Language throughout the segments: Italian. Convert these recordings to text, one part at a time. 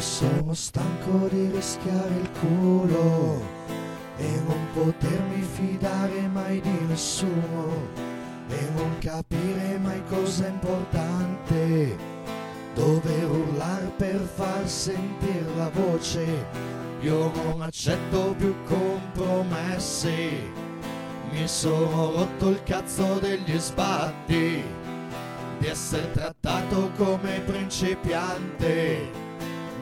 sono stanco di rischiare il culo e non potermi fidare mai di nessuno e non capire mai cosa è importante, dover urlare per far sentire la voce. Io non accetto più compromessi, mi sono rotto il cazzo degli sbatti, di essere trattato come principiante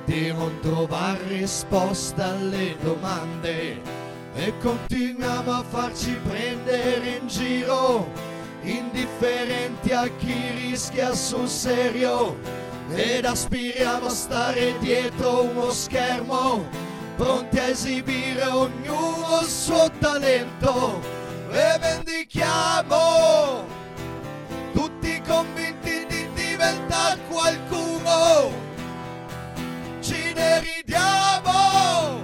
di non trovare risposta alle domande. E continuiamo a farci prendere in giro, indifferenti a chi rischia sul serio. Ed aspiriamo a stare dietro uno schermo, pronti a esibire ognuno il suo talento. E vendichiamo ci deridiamo,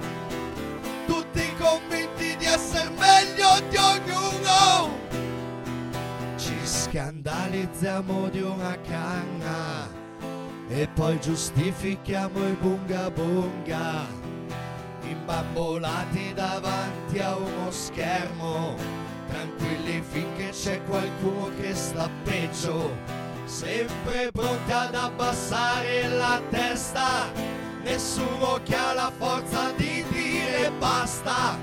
tutti convinti di essere meglio di ognuno. Ci scandalizziamo di una canna e poi giustifichiamo i bunga bunga, imbambolati davanti a uno schermo, tranquilli finché c'è qualcuno che sta peggio sempre pronti ad abbassare la testa, nessuno che ha la forza di dire basta,